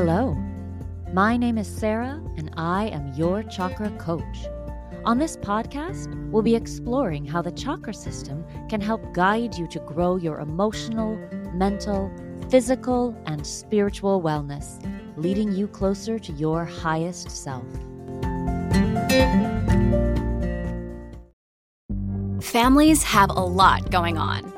Hello, my name is Sarah, and I am your chakra coach. On this podcast, we'll be exploring how the chakra system can help guide you to grow your emotional, mental, physical, and spiritual wellness, leading you closer to your highest self. Families have a lot going on.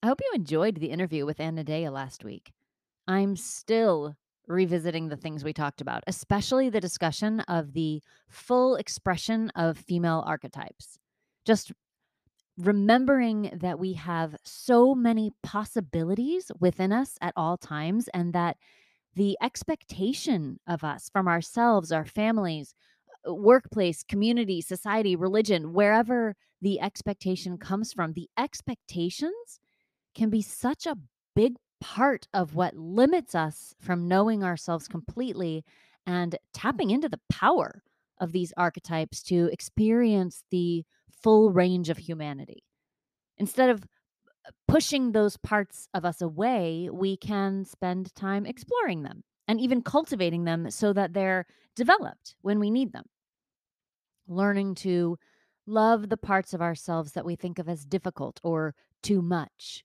I hope you enjoyed the interview with Anna Dea last week. I'm still revisiting the things we talked about, especially the discussion of the full expression of female archetypes. Just remembering that we have so many possibilities within us at all times, and that the expectation of us from ourselves, our families, uh, workplace, community, society, religion, wherever the expectation comes from, the expectations can be such a big part of what limits us from knowing ourselves completely and tapping into the power of these archetypes to experience the full range of humanity. Instead of uh, pushing those parts of us away, we can spend time exploring them and even cultivating them so that they're developed when we need them. Learning to love the parts of ourselves that we think of as difficult or too much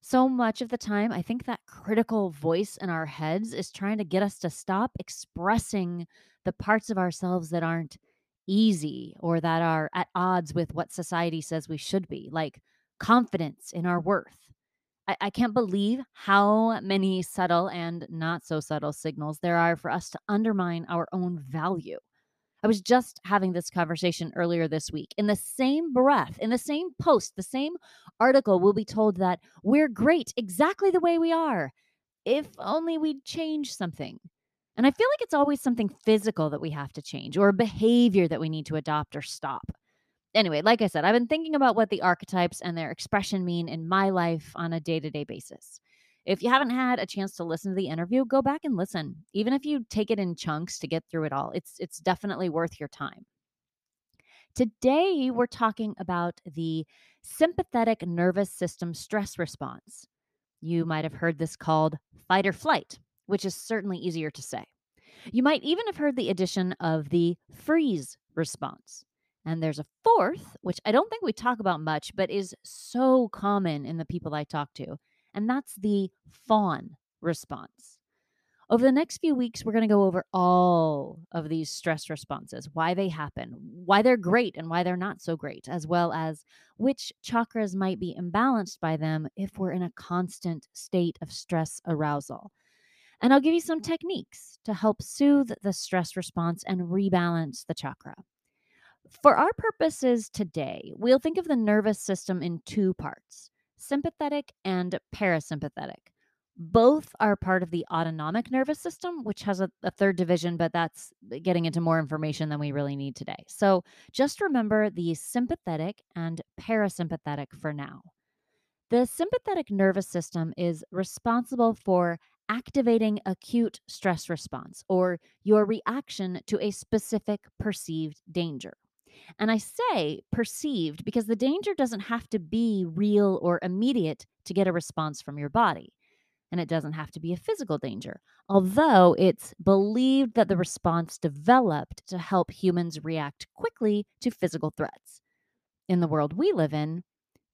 so much of the time, I think that critical voice in our heads is trying to get us to stop expressing the parts of ourselves that aren't easy or that are at odds with what society says we should be, like confidence in our worth. I, I can't believe how many subtle and not so subtle signals there are for us to undermine our own value. I was just having this conversation earlier this week. In the same breath, in the same post, the same article, we'll be told that we're great exactly the way we are, if only we'd change something. And I feel like it's always something physical that we have to change or a behavior that we need to adopt or stop. Anyway, like I said, I've been thinking about what the archetypes and their expression mean in my life on a day to day basis. If you haven't had a chance to listen to the interview, go back and listen. Even if you take it in chunks to get through it all, it's it's definitely worth your time. Today, we're talking about the sympathetic nervous system stress response. You might have heard this called fight or flight, which is certainly easier to say. You might even have heard the addition of the freeze response. And there's a fourth, which I don't think we talk about much, but is so common in the people I talk to, and that's the fawn response. Over the next few weeks, we're going to go over all of these stress responses, why they happen, why they're great and why they're not so great, as well as which chakras might be imbalanced by them if we're in a constant state of stress arousal. And I'll give you some mm-hmm. techniques to help soothe the stress response and rebalance the chakra. For our purposes today, we'll think of the nervous system in two parts sympathetic and parasympathetic. Both are part of the autonomic nervous system, which has a, a, third division, but that's uh, getting into more information than we really need today. So just remember the sympathetic and parasympathetic for now. The sympathetic nervous system is responsible for activating acute stress response or your reaction to a specific perceived danger. And I say perceived because the danger doesn't have to be real or immediate to get a response from your body. And it doesn't have to be a physical danger, although it's believed that the response developed to help humans react quickly to physical threats. In the world we live in,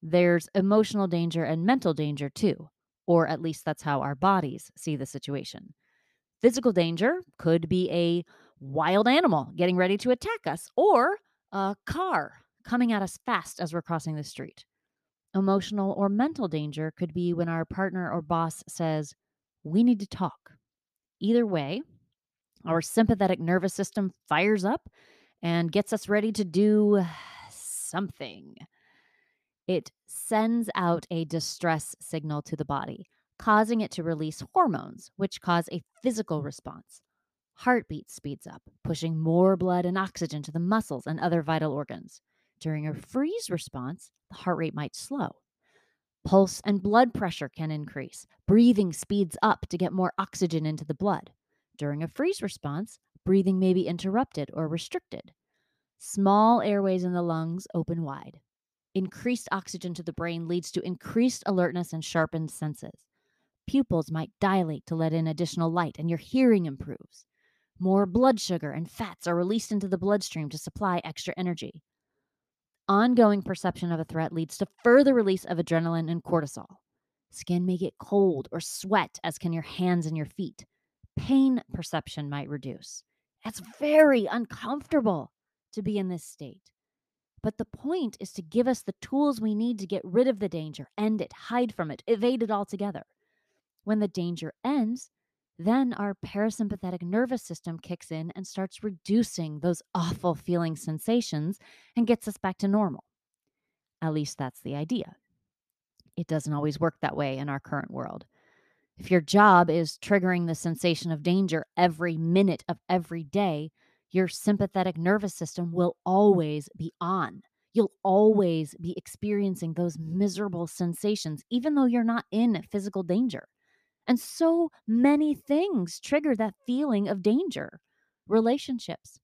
there's emotional danger and mental danger too, or at least that's how our bodies see the situation. Physical danger could be a wild animal getting ready to attack us or a car coming at us fast as we're crossing the street. Emotional or mental danger could be when our partner or boss says, We need to talk. Either way, our sympathetic nervous system fires up and gets us ready to do something. It sends out a distress signal to the body, causing it to release hormones, which cause a physical response. Heartbeat speeds up, pushing more blood and oxygen to the muscles and other vital organs. During a freeze response, the heart rate might slow. Pulse and blood pressure can increase. Breathing speeds up to get more oxygen into the blood. During a freeze response, breathing may be interrupted or restricted. Small airways in the lungs open wide. Increased oxygen to the brain leads to increased alertness and sharpened senses. Pupils might dilate to let in additional light, and your hearing improves. More blood sugar and fats are released into the bloodstream to supply extra energy. Ongoing perception of a threat leads to further release of adrenaline and cortisol. Skin may get cold or sweat, as can your hands and your feet. Pain perception might reduce. It's very uncomfortable to be in this state. But the point is to give us the tools we need to get rid of the danger, end it, hide from it, evade it altogether. When the danger ends, then our parasympathetic nervous system kicks in and starts reducing those awful feeling sensations and gets us back to normal. At least that's the idea. It doesn't always work that way in our current world. If your job is triggering the sensation of danger every minute of every day, your sympathetic nervous system will always be on. You'll always be experiencing those miserable sensations, even though you're not in physical danger. And so many things trigger that feeling of danger relationships,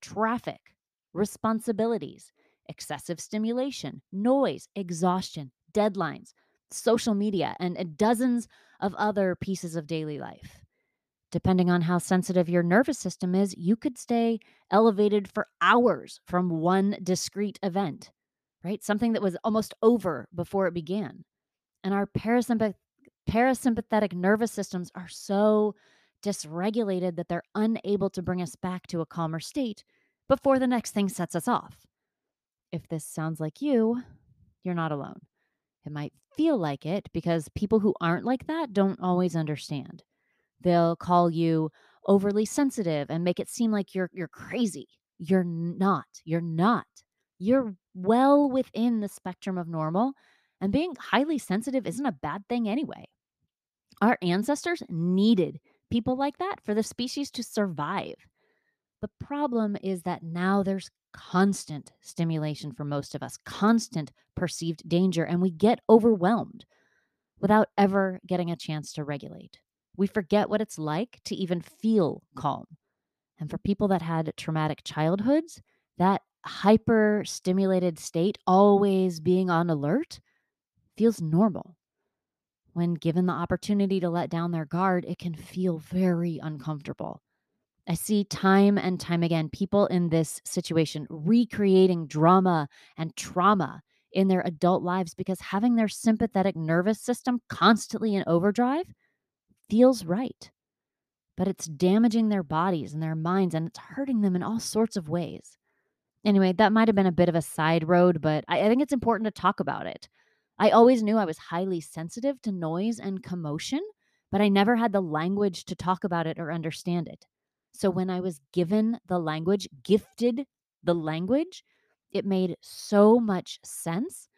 traffic, responsibilities, excessive stimulation, noise, exhaustion, deadlines, social media, and dozens of other pieces of daily life. Depending on how sensitive your nervous system is, you could stay elevated for hours from one discrete event, right? Something that was almost over before it began. And our parasympathetic parasympathetic nervous systems are so dysregulated that they're unable to bring us back to a calmer state before the next thing sets us off. If this sounds like you, you're not alone. It might feel like it because people who aren't like that don't always understand. They'll call you overly sensitive and make it seem like you're you're crazy. You're not. You're not. You're well within the spectrum of normal, and being highly sensitive isn't a bad thing anyway. Our ancestors needed people like that for the species to survive. The problem is that now there's constant stimulation for most of us, constant perceived danger, and we get overwhelmed without ever getting a chance to regulate. We forget what it's like to even feel calm. And for people that had traumatic childhoods, that hyper stimulated state, always being on alert, feels normal. When given the opportunity to let down their guard, it can feel very uncomfortable. I see time and time again people in this situation recreating drama and trauma in their adult lives because having their sympathetic nervous system constantly in overdrive feels right. But it's damaging their bodies and their minds and it's hurting them in all sorts of ways. Anyway, that might have been a bit of a side road, but I, I think it's important to talk about it. I always knew I was highly sensitive to noise and commotion, but I never had the language to talk about it or understand it. So when I was given the language, gifted the language, it made so much sense.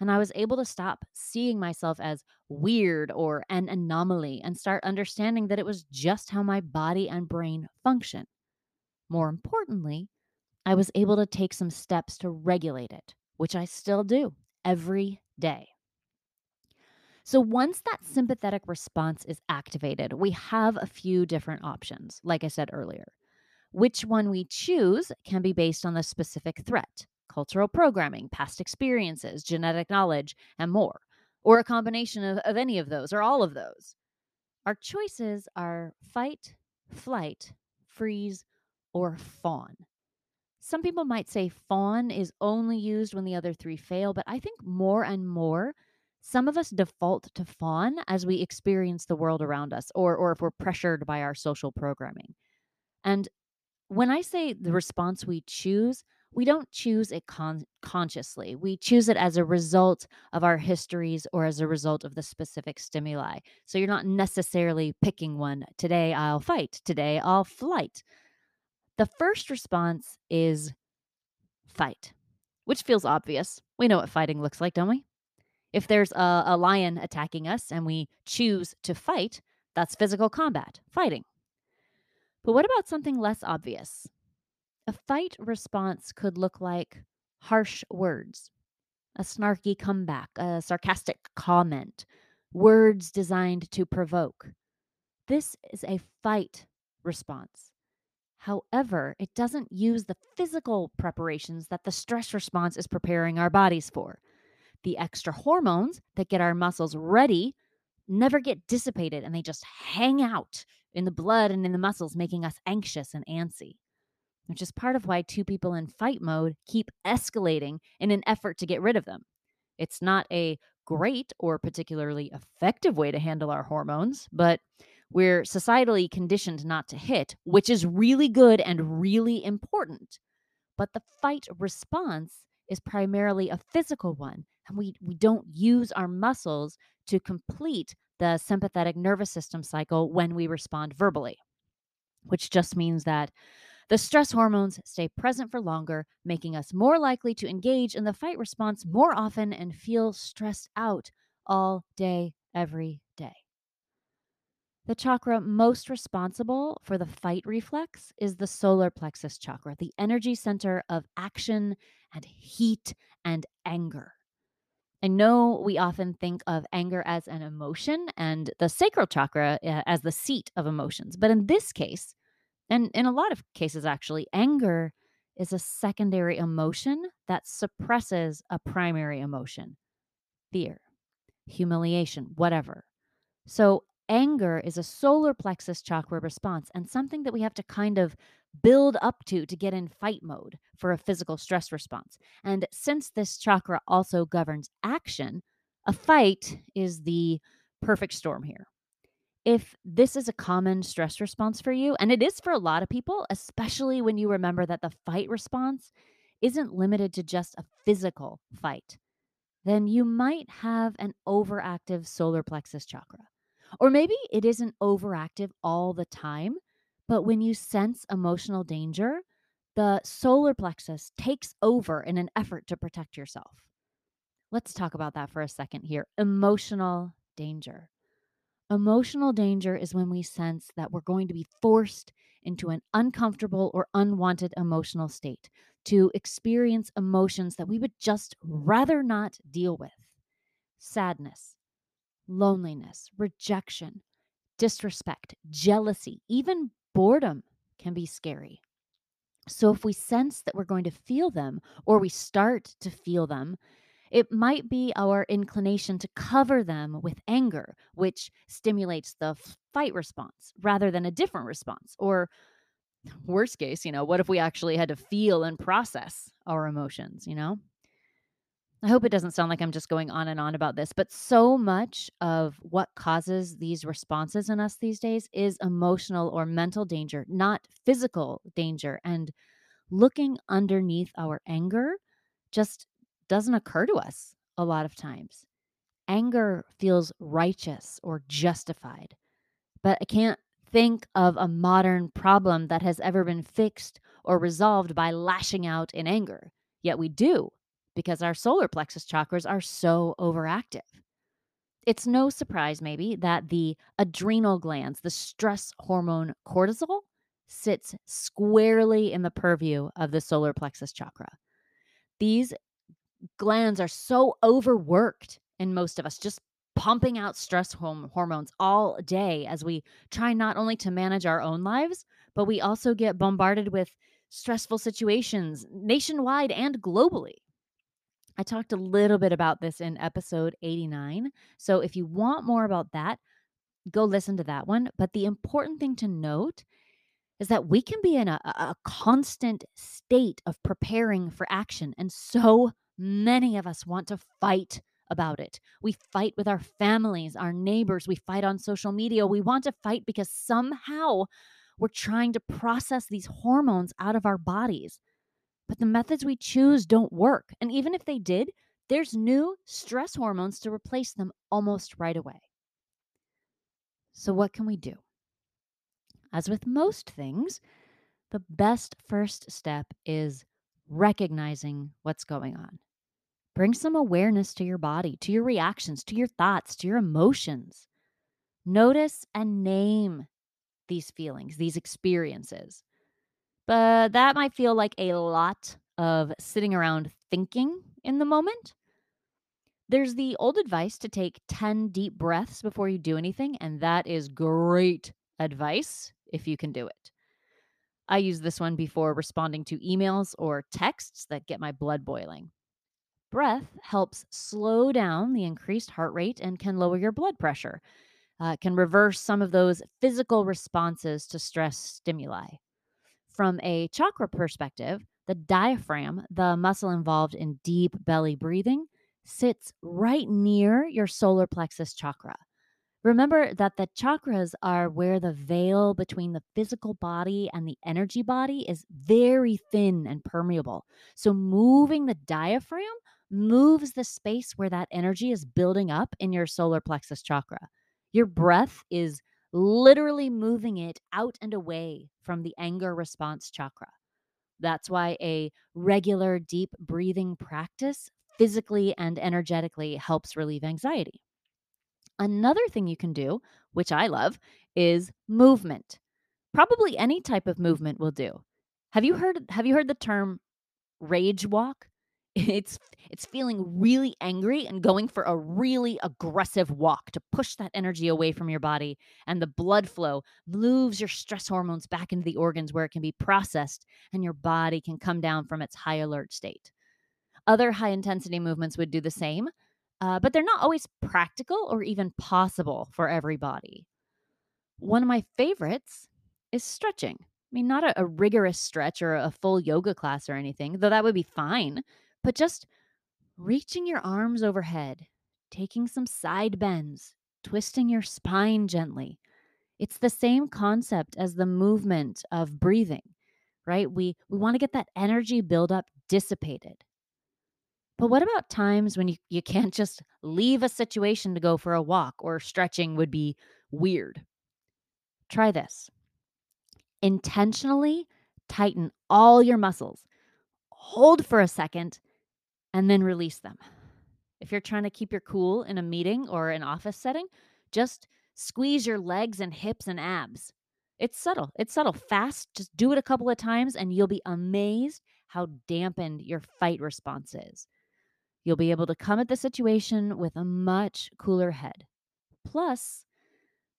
And I was able to stop seeing myself as weird or an anomaly and start understanding that it was just how my body and brain function. More importantly, I was able to take some steps to regulate it, which I still do every day. So, once that sympathetic response is activated, we have a few different options, like I said earlier. Which one we choose can be based on the specific threat, cultural programming, past experiences, genetic knowledge, and more, or a combination of, of any of those or all of those. Our choices are fight, flight, freeze, or fawn. Some people might say fawn is only used when the other three fail, but I think more and more Some of us default to fawn as we experience the world around us or, or if we're pressured by our social programming. And when I say the response we choose, we don't choose it con- consciously. We choose it as a result of our histories or as a result of the specific stimuli. So you're not necessarily picking one. Today I'll fight. Today I'll flight. The first response is fight, which feels obvious. We know what fighting looks like, don't we? If there's a, a lion attacking us and we choose to fight, that's physical combat, fighting. But what about something less obvious? A fight response could look like harsh words, a snarky comeback, a sarcastic comment, words designed to provoke. This is a fight response. However, it doesn't use the physical preparations that the stress response is preparing our bodies for. The extra hormones that get our muscles ready never get dissipated and they just hang out in the blood and in the muscles, making us anxious and antsy, which is part of why two people in fight mode keep escalating in an effort to get rid of them. It's not a great or particularly effective way to handle our hormones, but we're societally conditioned not to hit, which is really good and really important. But the fight response is primarily a physical one, and we, we don't use our muscles to complete the sympathetic nervous system cycle when we respond verbally, which just means that the stress hormones stay present for longer, making us more likely to engage in the fight response more often and feel stressed out all day, every day. The chakra most responsible for the fight reflex is the solar plexus chakra, the energy center of action and heat and anger. I know we often think of anger as an emotion and the sacral chakra uh, as the seat of emotions. But in this case, and in a lot of cases actually, anger is a secondary emotion that suppresses a primary emotion fear, humiliation, whatever. So anger is a solar plexus chakra response and something that we have to kind of build up to to get in fight mode for a physical stress response. And since this chakra also governs action, a fight is the perfect storm here. If this is a common stress response for you, and it is for a lot of people, especially when you remember that the fight response isn't limited to just a physical fight, then you might have an overactive solar plexus chakra. Or maybe it isn't overactive all the time, but when you sense emotional danger, the solar plexus takes over in an effort to protect yourself. Let's talk about that for a second here. Emotional danger. Emotional danger is when we sense that we're going to be forced into an uncomfortable or unwanted emotional state, to experience emotions that we would just rather not deal with sadness, loneliness, rejection, disrespect, jealousy, even boredom can be scary. So, if we sense that we're going to feel them or we start to feel them, it might be our inclination to cover them with anger, which stimulates the fight response rather than a different response. Or, worst case, you know, what if we actually had to feel and process our emotions, you know? I hope it doesn't sound like I'm just going on and on about this, but so much of what causes these responses in us these days is emotional or mental danger, not physical danger. And looking underneath our anger just doesn't occur to us a lot of times. Anger feels righteous or justified, but I can't think of a modern problem that has ever been fixed or resolved by lashing out in anger. Yet we do because our solar plexus chakras are so overactive. It's no surprise, maybe, that the adrenal glands, the stress hormone cortisol, sits squarely in the purview of the solar plexus chakra. These glands are so overworked in most of us, just pumping out stress hormones all day as we try not only to manage our own lives, but we also get bombarded with stressful situations nationwide and globally. I talked a little bit about this in episode 89. So if you want more about that, go listen to that one. But the important thing to note is that we can be in a, a constant state of preparing for action. And so many of us want to fight about it. We fight with our families, our neighbors, we fight on social media. We want to fight because somehow we're trying to process these hormones out of our bodies. But the methods we choose don't work. And even if they did, there's new stress hormones to replace them almost right away. So, what can we do? As with most things, the best first step is recognizing what's going on. Bring some awareness to your body, to your reactions, to your thoughts, to your emotions. Notice and name these feelings, these experiences. But that might feel like a lot of sitting around thinking in the moment. There's the old advice to take 10 deep breaths before you do anything, and that is great advice if you can do it. I use this one before responding to emails or texts that get my blood boiling. Breath helps slow down the increased heart rate and can lower your blood pressure. Uh, can reverse some of those physical responses to stress stimuli. From a chakra perspective, the diaphragm, the muscle involved in deep belly breathing, sits right near your solar plexus chakra. Remember that the chakras are where the veil between the physical body and the energy body is very thin and permeable. So, moving the diaphragm moves the space where that energy is building up in your solar plexus chakra. Your breath is literally moving it out and away from the anger response chakra. That's why a regular deep breathing practice physically and energetically helps relieve anxiety. Another thing you can do, which I love, is movement. Probably any type of movement will do. Have you heard have you heard the term rage walk? It's it's feeling really angry and going for a really aggressive walk to push that energy away from your body and the blood flow moves your stress hormones back into the organs where it can be processed and your body can come down from its high alert state. Other high intensity movements would do the same, uh, but they're not always practical or even possible for everybody. One of my favorites is stretching. I mean, not a, a rigorous stretch or a full yoga class or anything, though that would be fine, but just reaching your arms overhead, taking some side bends, twisting your spine gently. It's the same concept as the movement of breathing, right? We we want to get that energy buildup dissipated. But what about times when you, you can't just leave a situation to go for a walk or stretching would be weird? Try this. Intentionally tighten all your muscles. Hold for a second and then release them. If you're trying to keep your cool in a meeting or an office setting, just squeeze your legs and hips and abs. It's subtle. It's subtle. Fast. Just do it a couple of times and you'll be amazed how dampened your fight response is. You'll be able to come at the situation with a much cooler head. Plus,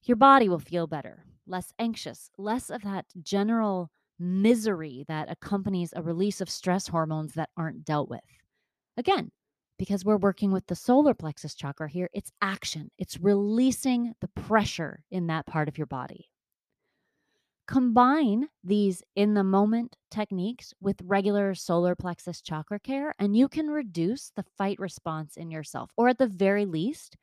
your body will feel better, less anxious, less of that general misery that accompanies a release of stress hormones that aren't dealt with. Again, because we're working with the solar plexus chakra here, it's action, it's releasing the pressure in that part of your body. Combine these in the moment techniques with regular solar plexus chakra care, and you can reduce the fight response in yourself, or at the very least,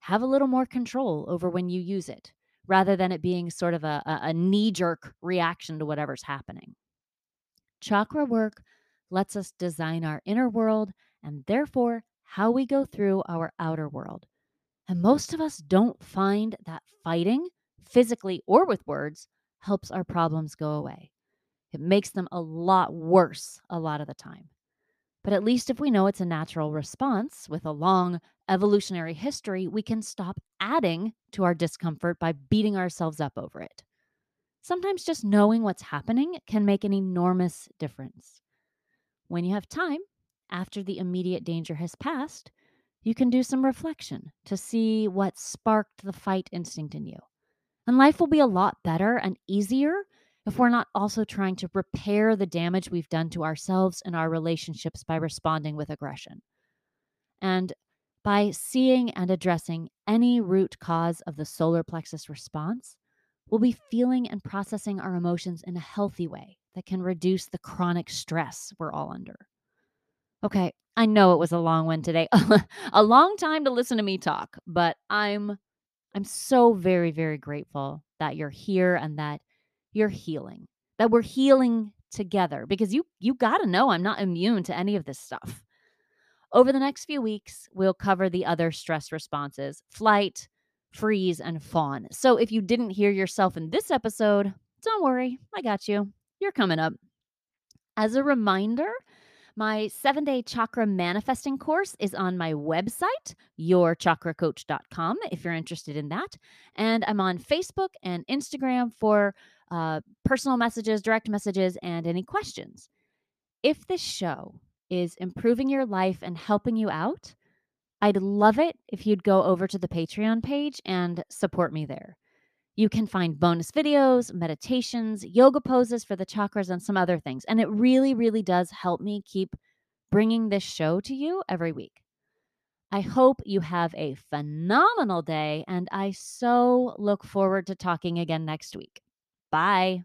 have a little more control over when you use it rather than it being sort of a, a knee jerk reaction to whatever's happening. Chakra work lets us design our inner world and therefore how we go through our outer world. And most of us don't find that fighting, physically or with words, helps our problems go away. It makes them a lot worse a lot of the time. But at least if we know it's a natural response with a long evolutionary history, we can stop adding to our discomfort by beating ourselves up over it. Sometimes just knowing what's happening can make an enormous difference. When you have time, after the immediate danger has passed, you can do some reflection to see what sparked the fight instinct in you. And life will be a lot better and easier if we're not also trying to repair the damage we've done to ourselves and our relationships by responding with aggression. And by seeing and addressing any root cause of the solar plexus response, we'll be feeling and processing our emotions in a healthy way that can reduce the chronic stress we're all under. Okay, I know it was a long one today. a long time to listen to me talk, but I'm I'm so very very grateful that you're here and that you're healing. That we're healing together because you you got to know I'm not immune to any of this stuff. Over the next few weeks, we'll cover the other stress responses flight, freeze, and fawn. So if you didn't hear yourself in this episode, don't worry, I got you. You're coming up. As a reminder, my seven day chakra manifesting course is on my website, yourchakracoach.com, if you're interested in that. And I'm on Facebook and Instagram for uh, personal messages, direct messages, and any questions. If this show is improving your life and helping you out, I'd love it if you'd go over to the Patreon page and support me there. You can find bonus videos, meditations, yoga poses for the chakras, and some other things. And it really, really does help me keep bringing this show to you every week. I hope you have a phenomenal day, and I so look forward to talking again next week. Bye.